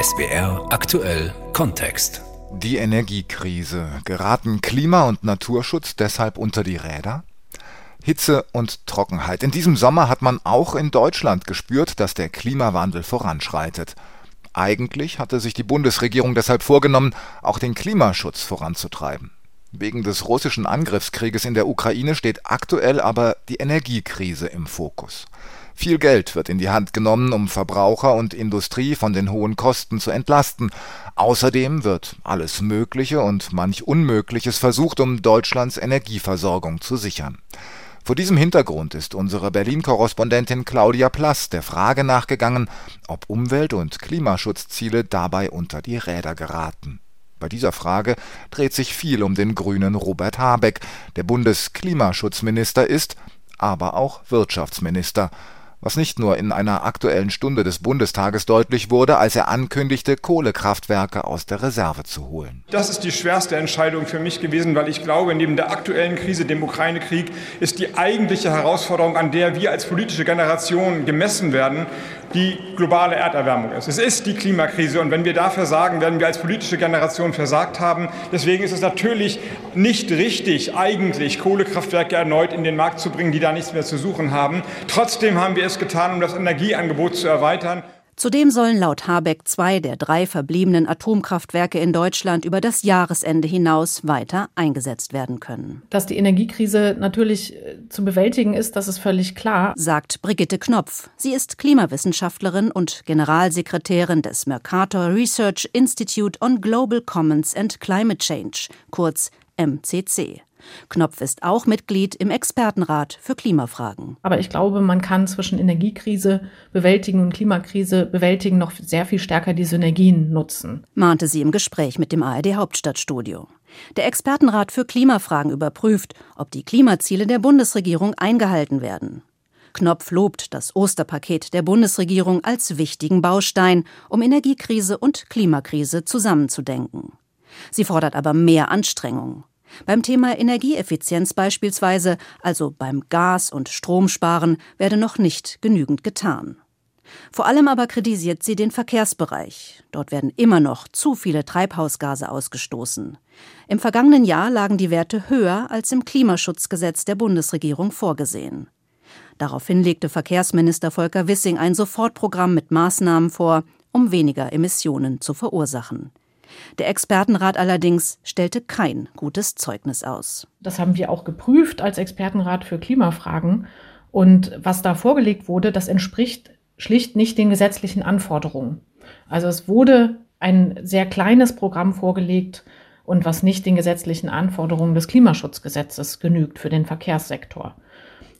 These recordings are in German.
SBR aktuell Kontext. Die Energiekrise. Geraten Klima- und Naturschutz deshalb unter die Räder? Hitze und Trockenheit. In diesem Sommer hat man auch in Deutschland gespürt, dass der Klimawandel voranschreitet. Eigentlich hatte sich die Bundesregierung deshalb vorgenommen, auch den Klimaschutz voranzutreiben. Wegen des russischen Angriffskrieges in der Ukraine steht aktuell aber die Energiekrise im Fokus. Viel Geld wird in die Hand genommen, um Verbraucher und Industrie von den hohen Kosten zu entlasten. Außerdem wird alles Mögliche und manch Unmögliches versucht, um Deutschlands Energieversorgung zu sichern. Vor diesem Hintergrund ist unsere Berlin-Korrespondentin Claudia Plass der Frage nachgegangen, ob Umwelt- und Klimaschutzziele dabei unter die Räder geraten. Bei dieser Frage dreht sich viel um den Grünen Robert Habeck, der Bundesklimaschutzminister ist, aber auch Wirtschaftsminister was nicht nur in einer Aktuellen Stunde des Bundestages deutlich wurde, als er ankündigte, Kohlekraftwerke aus der Reserve zu holen. Das ist die schwerste Entscheidung für mich gewesen, weil ich glaube, neben der aktuellen Krise, dem Ukraine-Krieg, ist die eigentliche Herausforderung, an der wir als politische Generation gemessen werden, die globale Erderwärmung ist. Es ist die Klimakrise und wenn wir dafür sagen, werden wir als politische Generation versagt haben. Deswegen ist es natürlich nicht richtig, eigentlich Kohlekraftwerke erneut in den Markt zu bringen, die da nichts mehr zu suchen haben. Trotzdem haben wir es getan, um das Energieangebot zu erweitern. Zudem sollen laut Habeck zwei der drei verbliebenen Atomkraftwerke in Deutschland über das Jahresende hinaus weiter eingesetzt werden können. Dass die Energiekrise natürlich äh, zu bewältigen ist, das ist völlig klar, sagt Brigitte Knopf. Sie ist Klimawissenschaftlerin und Generalsekretärin des Mercator Research Institute on Global Commons and Climate Change, kurz MCC. Knopf ist auch Mitglied im Expertenrat für Klimafragen. Aber ich glaube, man kann zwischen Energiekrise bewältigen und Klimakrise bewältigen noch sehr viel stärker die Synergien nutzen. Mahnte sie im Gespräch mit dem ARD Hauptstadtstudio. Der Expertenrat für Klimafragen überprüft, ob die Klimaziele der Bundesregierung eingehalten werden. Knopf lobt das Osterpaket der Bundesregierung als wichtigen Baustein, um Energiekrise und Klimakrise zusammenzudenken. Sie fordert aber mehr Anstrengung. Beim Thema Energieeffizienz beispielsweise, also beim Gas- und Stromsparen, werde noch nicht genügend getan. Vor allem aber kritisiert sie den Verkehrsbereich. Dort werden immer noch zu viele Treibhausgase ausgestoßen. Im vergangenen Jahr lagen die Werte höher als im Klimaschutzgesetz der Bundesregierung vorgesehen. Daraufhin legte Verkehrsminister Volker Wissing ein Sofortprogramm mit Maßnahmen vor, um weniger Emissionen zu verursachen. Der Expertenrat allerdings stellte kein gutes Zeugnis aus. Das haben wir auch geprüft als Expertenrat für Klimafragen. Und was da vorgelegt wurde, das entspricht schlicht nicht den gesetzlichen Anforderungen. Also es wurde ein sehr kleines Programm vorgelegt und was nicht den gesetzlichen Anforderungen des Klimaschutzgesetzes genügt für den Verkehrssektor.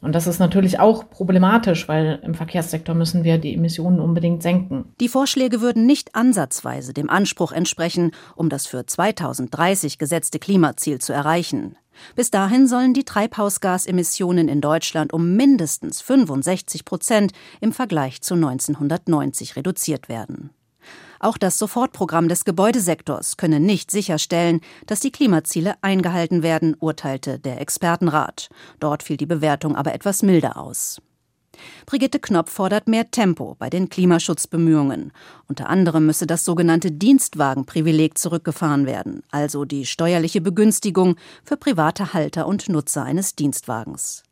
Und das ist natürlich auch problematisch, weil im Verkehrssektor müssen wir die Emissionen unbedingt senken. Die Vorschläge würden nicht ansatzweise dem Anspruch entsprechen, um das für 2030 gesetzte Klimaziel zu erreichen. Bis dahin sollen die Treibhausgasemissionen in Deutschland um mindestens 65 Prozent im Vergleich zu 1990 reduziert werden. Auch das Sofortprogramm des Gebäudesektors könne nicht sicherstellen, dass die Klimaziele eingehalten werden, urteilte der Expertenrat. Dort fiel die Bewertung aber etwas milder aus. Brigitte Knopf fordert mehr Tempo bei den Klimaschutzbemühungen. Unter anderem müsse das sogenannte Dienstwagenprivileg zurückgefahren werden, also die steuerliche Begünstigung für private Halter und Nutzer eines Dienstwagens.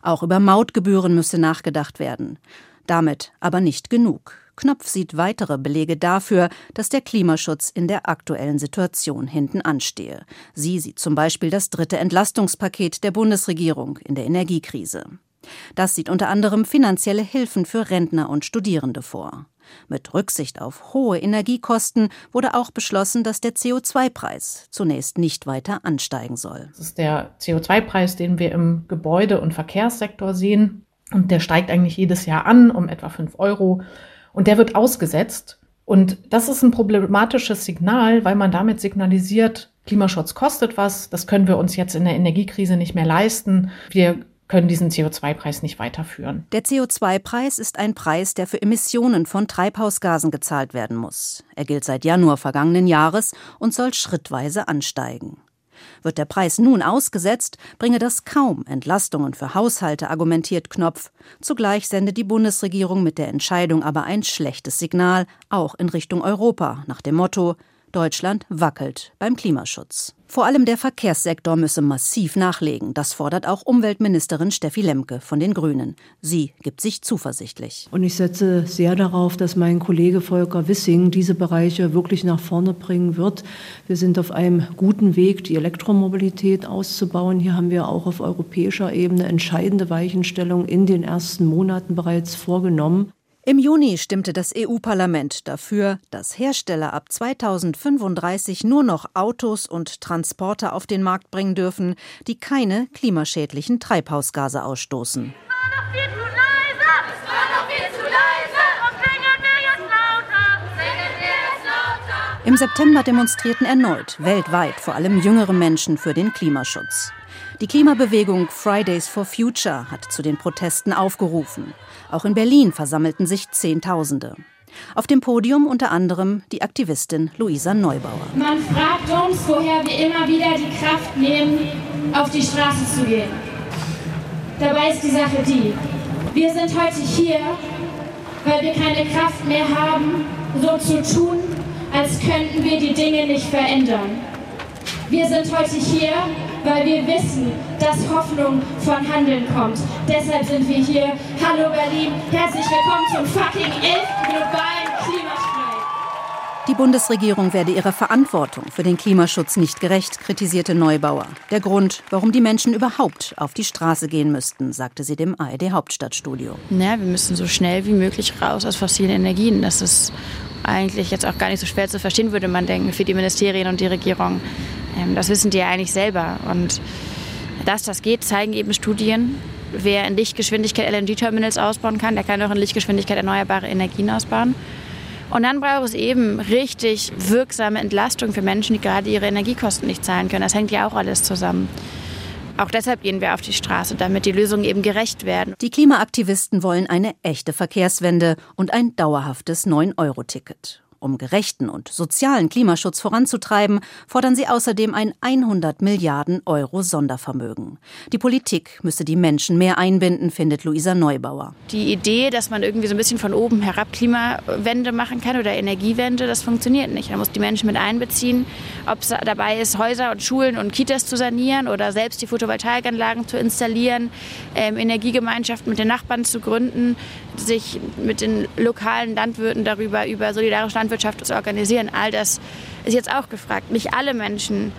Auch über Mautgebühren müsse nachgedacht werden. Damit aber nicht genug. Knopf sieht weitere Belege dafür, dass der Klimaschutz in der aktuellen Situation hinten anstehe. Sie sieht zum Beispiel das dritte Entlastungspaket der Bundesregierung in der Energiekrise. Das sieht unter anderem finanzielle Hilfen für Rentner und Studierende vor. Mit Rücksicht auf hohe Energiekosten wurde auch beschlossen, dass der CO2-Preis zunächst nicht weiter ansteigen soll. Das ist der CO2-Preis, den wir im Gebäude- und Verkehrssektor sehen. Und der steigt eigentlich jedes Jahr an um etwa 5 Euro. Und der wird ausgesetzt. Und das ist ein problematisches Signal, weil man damit signalisiert, Klimaschutz kostet was, das können wir uns jetzt in der Energiekrise nicht mehr leisten. Wir können diesen CO2-Preis nicht weiterführen. Der CO2-Preis ist ein Preis, der für Emissionen von Treibhausgasen gezahlt werden muss. Er gilt seit Januar vergangenen Jahres und soll schrittweise ansteigen. Wird der Preis nun ausgesetzt, bringe das kaum Entlastungen für Haushalte, argumentiert Knopf. Zugleich sende die Bundesregierung mit der Entscheidung aber ein schlechtes Signal, auch in Richtung Europa, nach dem Motto Deutschland wackelt beim Klimaschutz. Vor allem der Verkehrssektor müsse massiv nachlegen. Das fordert auch Umweltministerin Steffi Lemke von den Grünen. Sie gibt sich zuversichtlich. Und ich setze sehr darauf, dass mein Kollege Volker Wissing diese Bereiche wirklich nach vorne bringen wird. Wir sind auf einem guten Weg, die Elektromobilität auszubauen. Hier haben wir auch auf europäischer Ebene entscheidende Weichenstellungen in den ersten Monaten bereits vorgenommen. Im Juni stimmte das EU-Parlament dafür, dass Hersteller ab 2035 nur noch Autos und Transporter auf den Markt bringen dürfen, die keine klimaschädlichen Treibhausgase ausstoßen. Im September demonstrierten erneut weltweit vor allem jüngere Menschen für den Klimaschutz. Die Klimabewegung Fridays for Future hat zu den Protesten aufgerufen. Auch in Berlin versammelten sich Zehntausende. Auf dem Podium unter anderem die Aktivistin Luisa Neubauer. Man fragt uns, woher wir immer wieder die Kraft nehmen, auf die Straße zu gehen. Dabei ist die Sache die, wir sind heute hier, weil wir keine Kraft mehr haben, so zu tun, als könnten wir die Dinge nicht verändern. Wir sind heute hier, weil wir wissen, dass Hoffnung von Handeln kommt. Deshalb sind wir hier. Hallo Berlin, herzlich willkommen zum fucking 11. globalen Klimastreik. Die Bundesregierung werde ihrer Verantwortung für den Klimaschutz nicht gerecht, kritisierte Neubauer. Der Grund, warum die Menschen überhaupt auf die Straße gehen müssten, sagte sie dem ARD Hauptstadtstudio. Ja, wir müssen so schnell wie möglich raus aus fossilen Energien. Das ist eigentlich jetzt auch gar nicht so schwer zu verstehen, würde man denken, für die Ministerien und die Regierung. Ähm, das wissen die ja eigentlich selber. Und dass das geht, zeigen eben Studien. Wer in Lichtgeschwindigkeit LNG-Terminals ausbauen kann, der kann auch in Lichtgeschwindigkeit erneuerbare Energien ausbauen. Und dann braucht es eben richtig wirksame Entlastung für Menschen, die gerade ihre Energiekosten nicht zahlen können. Das hängt ja auch alles zusammen. Auch deshalb gehen wir auf die Straße, damit die Lösungen eben gerecht werden. Die Klimaaktivisten wollen eine echte Verkehrswende und ein dauerhaftes 9-Euro-Ticket. Um gerechten und sozialen Klimaschutz voranzutreiben, fordern sie außerdem ein 100 Milliarden Euro Sondervermögen. Die Politik müsse die Menschen mehr einbinden, findet Luisa Neubauer. Die Idee, dass man irgendwie so ein bisschen von oben herab Klimawende machen kann oder Energiewende, das funktioniert nicht. Man muss die Menschen mit einbeziehen, ob es dabei ist, Häuser und Schulen und Kitas zu sanieren oder selbst die Photovoltaikanlagen zu installieren, ähm, Energiegemeinschaften mit den Nachbarn zu gründen, sich mit den lokalen Landwirten darüber über solidarische Landwirtschaft zu organisieren. All das ist jetzt auch gefragt. Nicht alle Menschen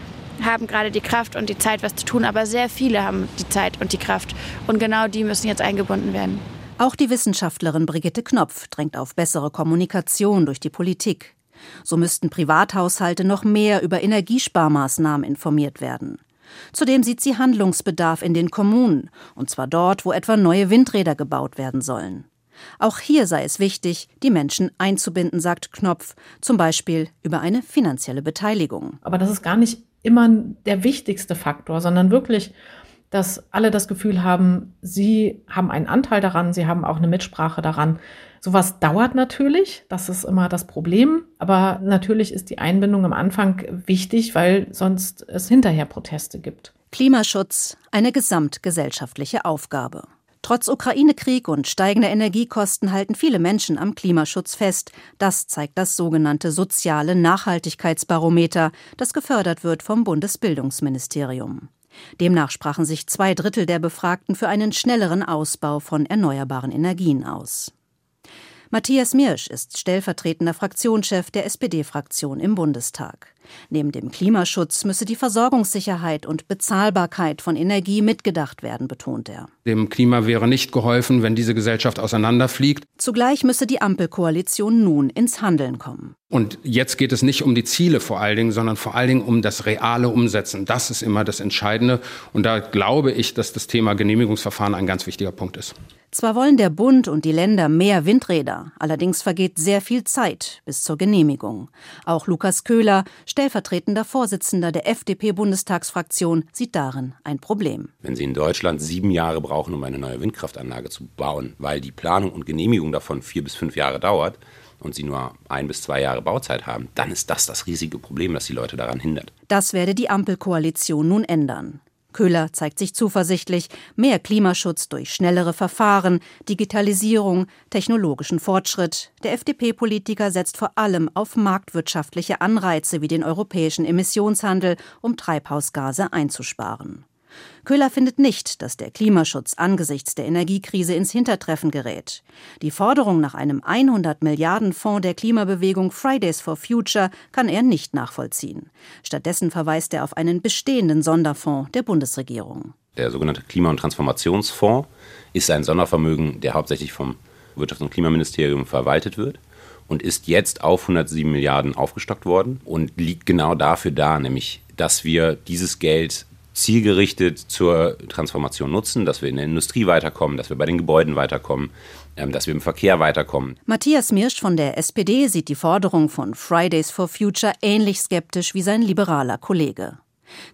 haben gerade die Kraft und die Zeit, was zu tun, aber sehr viele haben die Zeit und die Kraft. Und genau die müssen jetzt eingebunden werden. Auch die Wissenschaftlerin Brigitte Knopf drängt auf bessere Kommunikation durch die Politik. So müssten Privathaushalte noch mehr über Energiesparmaßnahmen informiert werden. Zudem sieht sie Handlungsbedarf in den Kommunen, und zwar dort, wo etwa neue Windräder gebaut werden sollen. Auch hier sei es wichtig, die Menschen einzubinden, sagt Knopf, zum Beispiel über eine finanzielle Beteiligung. Aber das ist gar nicht immer der wichtigste Faktor, sondern wirklich, dass alle das Gefühl haben, sie haben einen Anteil daran, sie haben auch eine Mitsprache daran. Sowas dauert natürlich, das ist immer das Problem, aber natürlich ist die Einbindung am Anfang wichtig, weil sonst es hinterher Proteste gibt. Klimaschutz, eine gesamtgesellschaftliche Aufgabe. Trotz Ukraine-Krieg und steigender Energiekosten halten viele Menschen am Klimaschutz fest. Das zeigt das sogenannte soziale Nachhaltigkeitsbarometer, das gefördert wird vom Bundesbildungsministerium. Demnach sprachen sich zwei Drittel der Befragten für einen schnelleren Ausbau von erneuerbaren Energien aus. Matthias Mirsch ist stellvertretender Fraktionschef der SPD-Fraktion im Bundestag. Neben dem Klimaschutz müsse die Versorgungssicherheit und Bezahlbarkeit von Energie mitgedacht werden, betont er. Dem Klima wäre nicht geholfen, wenn diese Gesellschaft auseinanderfliegt. Zugleich müsse die Ampelkoalition nun ins Handeln kommen. Und jetzt geht es nicht um die Ziele vor allen Dingen, sondern vor allen Dingen um das reale Umsetzen. Das ist immer das Entscheidende. Und da glaube ich, dass das Thema Genehmigungsverfahren ein ganz wichtiger Punkt ist. Zwar wollen der Bund und die Länder mehr Windräder, allerdings vergeht sehr viel Zeit bis zur Genehmigung. Auch Lukas Köhler, stellvertretender Vorsitzender der FDP-Bundestagsfraktion, sieht darin ein Problem. Wenn Sie in Deutschland sieben Jahre brauchen, um eine neue Windkraftanlage zu bauen, weil die Planung und Genehmigung davon vier bis fünf Jahre dauert, und sie nur ein bis zwei Jahre Bauzeit haben, dann ist das das riesige Problem, das die Leute daran hindert. Das werde die Ampelkoalition nun ändern. Köhler zeigt sich zuversichtlich, mehr Klimaschutz durch schnellere Verfahren, Digitalisierung, technologischen Fortschritt. Der FDP-Politiker setzt vor allem auf marktwirtschaftliche Anreize wie den europäischen Emissionshandel, um Treibhausgase einzusparen. Köhler findet nicht, dass der Klimaschutz angesichts der Energiekrise ins Hintertreffen gerät. Die Forderung nach einem 100 Milliarden Fonds der Klimabewegung Fridays for Future kann er nicht nachvollziehen. Stattdessen verweist er auf einen bestehenden Sonderfonds der Bundesregierung. Der sogenannte Klima- und Transformationsfonds ist ein Sondervermögen, der hauptsächlich vom Wirtschafts- und Klimaministerium verwaltet wird und ist jetzt auf 107 Milliarden aufgestockt worden und liegt genau dafür da, nämlich dass wir dieses Geld zielgerichtet zur Transformation nutzen, dass wir in der Industrie weiterkommen, dass wir bei den Gebäuden weiterkommen, ähm, dass wir im Verkehr weiterkommen. Matthias Mirsch von der SPD sieht die Forderung von Fridays for Future ähnlich skeptisch wie sein liberaler Kollege.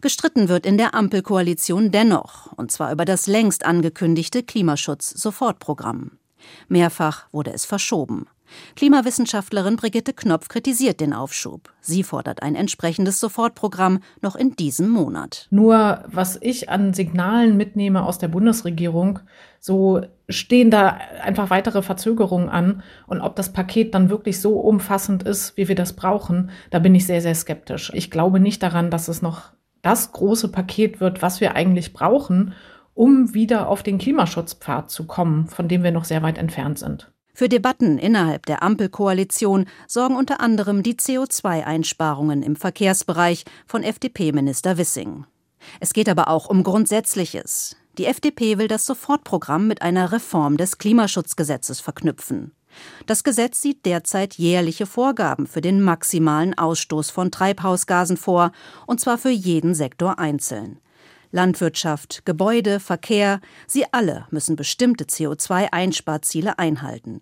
Gestritten wird in der Ampelkoalition dennoch, und zwar über das längst angekündigte Klimaschutz-Sofortprogramm. Mehrfach wurde es verschoben. Klimawissenschaftlerin Brigitte Knopf kritisiert den Aufschub. Sie fordert ein entsprechendes Sofortprogramm noch in diesem Monat. Nur was ich an Signalen mitnehme aus der Bundesregierung, so stehen da einfach weitere Verzögerungen an. Und ob das Paket dann wirklich so umfassend ist, wie wir das brauchen, da bin ich sehr, sehr skeptisch. Ich glaube nicht daran, dass es noch das große Paket wird, was wir eigentlich brauchen, um wieder auf den Klimaschutzpfad zu kommen, von dem wir noch sehr weit entfernt sind. Für Debatten innerhalb der Ampelkoalition sorgen unter anderem die CO2-Einsparungen im Verkehrsbereich von FDP-Minister Wissing. Es geht aber auch um Grundsätzliches. Die FDP will das Sofortprogramm mit einer Reform des Klimaschutzgesetzes verknüpfen. Das Gesetz sieht derzeit jährliche Vorgaben für den maximalen Ausstoß von Treibhausgasen vor, und zwar für jeden Sektor einzeln. Landwirtschaft, Gebäude, Verkehr, sie alle müssen bestimmte CO2-Einsparziele einhalten.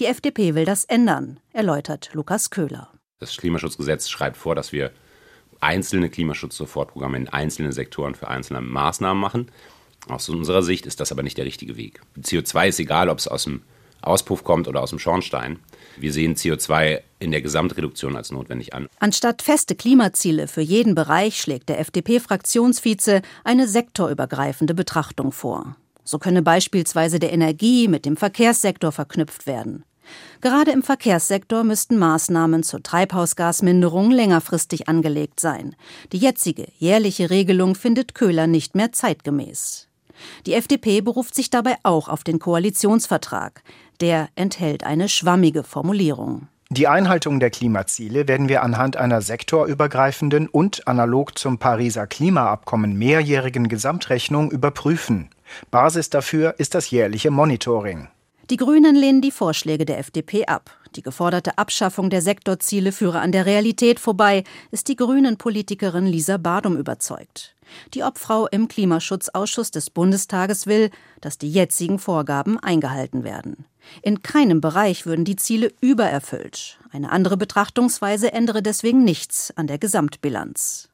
Die FDP will das ändern, erläutert Lukas Köhler. Das Klimaschutzgesetz schreibt vor, dass wir einzelne Klimaschutzsofortprogramme in einzelnen Sektoren für einzelne Maßnahmen machen. Aus unserer Sicht ist das aber nicht der richtige Weg. CO2 ist egal, ob es aus dem Auspuff kommt oder aus dem Schornstein. Wir sehen CO2 in der Gesamtreduktion als notwendig an. Anstatt feste Klimaziele für jeden Bereich schlägt der FDP-Fraktionsvize eine sektorübergreifende Betrachtung vor. So könne beispielsweise der Energie mit dem Verkehrssektor verknüpft werden. Gerade im Verkehrssektor müssten Maßnahmen zur Treibhausgasminderung längerfristig angelegt sein. Die jetzige jährliche Regelung findet Köhler nicht mehr zeitgemäß. Die FDP beruft sich dabei auch auf den Koalitionsvertrag. Der enthält eine schwammige Formulierung. Die Einhaltung der Klimaziele werden wir anhand einer sektorübergreifenden und analog zum Pariser Klimaabkommen mehrjährigen Gesamtrechnung überprüfen. Basis dafür ist das jährliche Monitoring. Die Grünen lehnen die Vorschläge der FDP ab. Die geforderte Abschaffung der Sektorziele führe an der Realität vorbei, ist die Grünen-Politikerin Lisa Badum überzeugt. Die Obfrau im Klimaschutzausschuss des Bundestages will, dass die jetzigen Vorgaben eingehalten werden. In keinem Bereich würden die Ziele übererfüllt. Eine andere Betrachtungsweise ändere deswegen nichts an der Gesamtbilanz.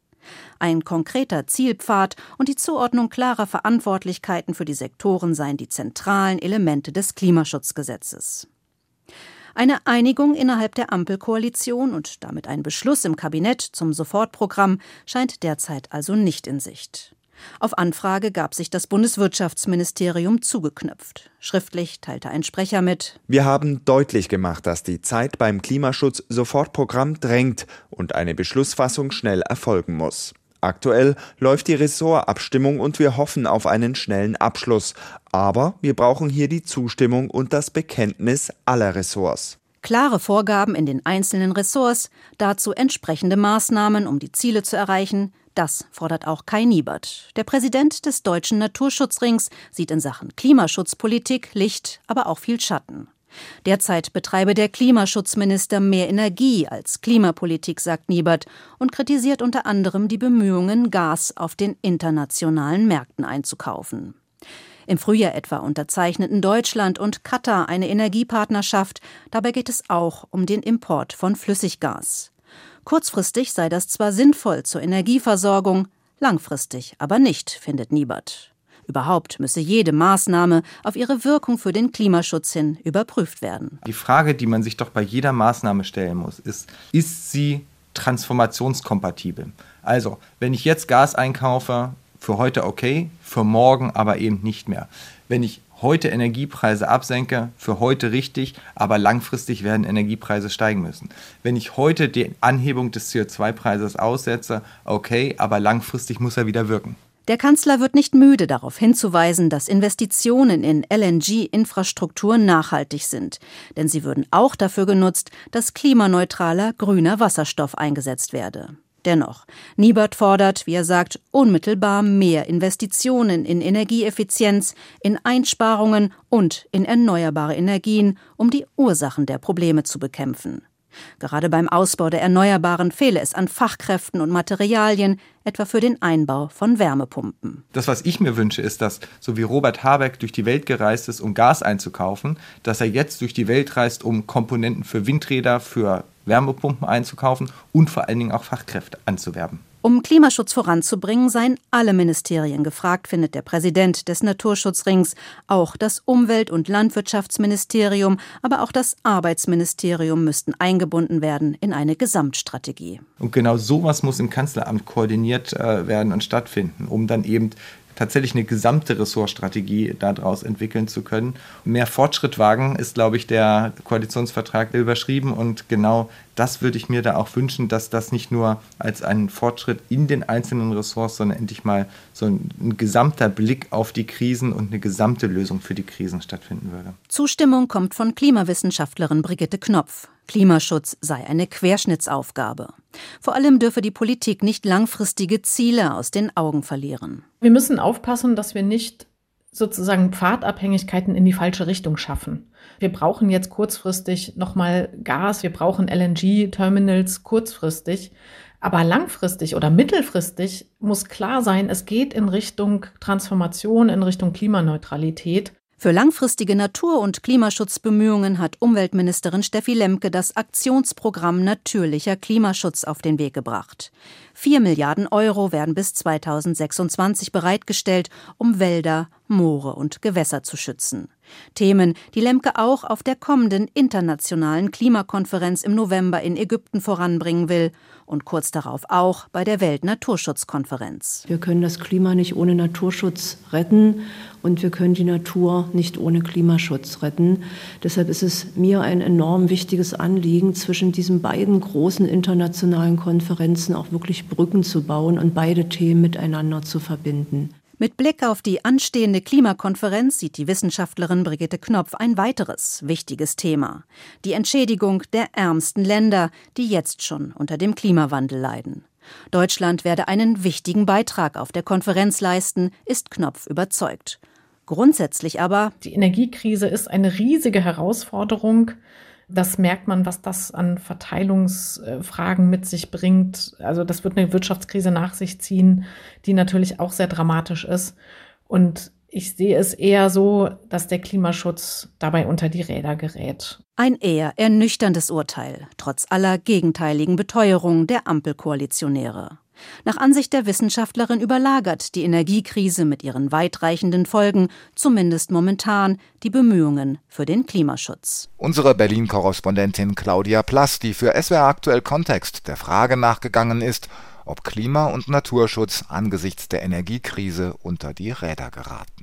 Ein konkreter Zielpfad und die Zuordnung klarer Verantwortlichkeiten für die Sektoren seien die zentralen Elemente des Klimaschutzgesetzes. Eine Einigung innerhalb der Ampelkoalition und damit ein Beschluss im Kabinett zum Sofortprogramm scheint derzeit also nicht in Sicht. Auf Anfrage gab sich das Bundeswirtschaftsministerium zugeknüpft. Schriftlich teilte ein Sprecher mit Wir haben deutlich gemacht, dass die Zeit beim Klimaschutz-Sofortprogramm drängt und eine Beschlussfassung schnell erfolgen muss. Aktuell läuft die Ressortabstimmung und wir hoffen auf einen schnellen Abschluss. Aber wir brauchen hier die Zustimmung und das Bekenntnis aller Ressorts. Klare Vorgaben in den einzelnen Ressorts, dazu entsprechende Maßnahmen, um die Ziele zu erreichen, das fordert auch Kai Niebert. Der Präsident des Deutschen Naturschutzrings sieht in Sachen Klimaschutzpolitik Licht, aber auch viel Schatten. Derzeit betreibe der Klimaschutzminister mehr Energie als Klimapolitik, sagt Niebert und kritisiert unter anderem die Bemühungen, Gas auf den internationalen Märkten einzukaufen. Im Frühjahr etwa unterzeichneten Deutschland und Katar eine Energiepartnerschaft. Dabei geht es auch um den Import von Flüssiggas. Kurzfristig sei das zwar sinnvoll zur Energieversorgung, langfristig aber nicht, findet Niebert. Überhaupt müsse jede Maßnahme auf ihre Wirkung für den Klimaschutz hin überprüft werden. Die Frage, die man sich doch bei jeder Maßnahme stellen muss, ist, ist sie transformationskompatibel? Also, wenn ich jetzt Gas einkaufe, für heute okay, für morgen aber eben nicht mehr. Wenn ich heute Energiepreise absenke, für heute richtig, aber langfristig werden Energiepreise steigen müssen. Wenn ich heute die Anhebung des CO2-Preises aussetze, okay, aber langfristig muss er wieder wirken. Der Kanzler wird nicht müde darauf hinzuweisen, dass Investitionen in LNG-Infrastruktur nachhaltig sind, denn sie würden auch dafür genutzt, dass klimaneutraler grüner Wasserstoff eingesetzt werde. Dennoch, Niebert fordert, wie er sagt, unmittelbar mehr Investitionen in Energieeffizienz, in Einsparungen und in erneuerbare Energien, um die Ursachen der Probleme zu bekämpfen. Gerade beim Ausbau der Erneuerbaren fehle es an Fachkräften und Materialien, etwa für den Einbau von Wärmepumpen. Das, was ich mir wünsche, ist, dass, so wie Robert Habeck durch die Welt gereist ist, um Gas einzukaufen, dass er jetzt durch die Welt reist, um Komponenten für Windräder, für Wärmepumpen einzukaufen und vor allen Dingen auch Fachkräfte anzuwerben. Um Klimaschutz voranzubringen, seien alle Ministerien gefragt, findet der Präsident des Naturschutzrings. Auch das Umwelt- und Landwirtschaftsministerium, aber auch das Arbeitsministerium müssten eingebunden werden in eine Gesamtstrategie. Und genau sowas muss im Kanzleramt koordiniert äh, werden und stattfinden, um dann eben tatsächlich eine gesamte Ressortstrategie daraus entwickeln zu können. Mehr Fortschritt wagen ist, glaube ich, der Koalitionsvertrag überschrieben und genau das würde ich mir da auch wünschen, dass das nicht nur als ein Fortschritt in den einzelnen Ressorts, sondern endlich mal so ein, ein, gesamter Blick auf die Krisen und eine gesamte Lösung für die Krisen stattfinden würde. Zustimmung kommt von Klimawissenschaftlerin Brigitte Knopf. Klimaschutz sei eine Querschnittsaufgabe. Vor allem dürfe die Politik nicht langfristige Ziele aus den Augen verlieren. Wir müssen aufpassen, dass wir nicht sozusagen Pfadabhängigkeiten in die falsche Richtung schaffen. Wir brauchen jetzt kurzfristig nochmal Gas, wir brauchen LNG-Terminals kurzfristig. Aber langfristig oder mittelfristig muss klar sein, es geht in Richtung Transformation, in Richtung Klimaneutralität. Für langfristige Natur- und Klimaschutzbemühungen hat Umweltministerin Steffi Lemke das Aktionsprogramm Natürlicher Klimaschutz auf den Weg gebracht. Vier Milliarden Euro werden bis 2026 bereitgestellt, um Wälder, Moore und Gewässer zu schützen. Themen, die Lemke auch auf der kommenden internationalen Klimakonferenz im November in Ägypten voranbringen will und kurz darauf auch bei der Weltnaturschutzkonferenz. Wir können das Klima nicht ohne Naturschutz retten und wir können die Natur nicht ohne Klimaschutz retten. Deshalb ist es mir ein enorm wichtiges Anliegen, zwischen diesen beiden großen internationalen Konferenzen auch wirklich Brücken zu bauen und beide Themen miteinander zu verbinden. Mit Blick auf die anstehende Klimakonferenz sieht die Wissenschaftlerin Brigitte Knopf ein weiteres wichtiges Thema. Die Entschädigung der ärmsten Länder, die jetzt schon unter dem Klimawandel leiden. Deutschland werde einen wichtigen Beitrag auf der Konferenz leisten, ist Knopf überzeugt. Grundsätzlich aber. Die Energiekrise ist eine riesige Herausforderung. Das merkt man, was das an Verteilungsfragen mit sich bringt. Also das wird eine Wirtschaftskrise nach sich ziehen, die natürlich auch sehr dramatisch ist. Und ich sehe es eher so, dass der Klimaschutz dabei unter die Räder gerät. Ein eher ernüchterndes Urteil, trotz aller gegenteiligen Beteuerungen der Ampelkoalitionäre. Nach Ansicht der Wissenschaftlerin überlagert die Energiekrise mit ihren weitreichenden Folgen, zumindest momentan, die Bemühungen für den Klimaschutz. Unsere Berlin-Korrespondentin Claudia Plass, die für SWR aktuell Kontext der Frage nachgegangen ist, ob Klima- und Naturschutz angesichts der Energiekrise unter die Räder geraten.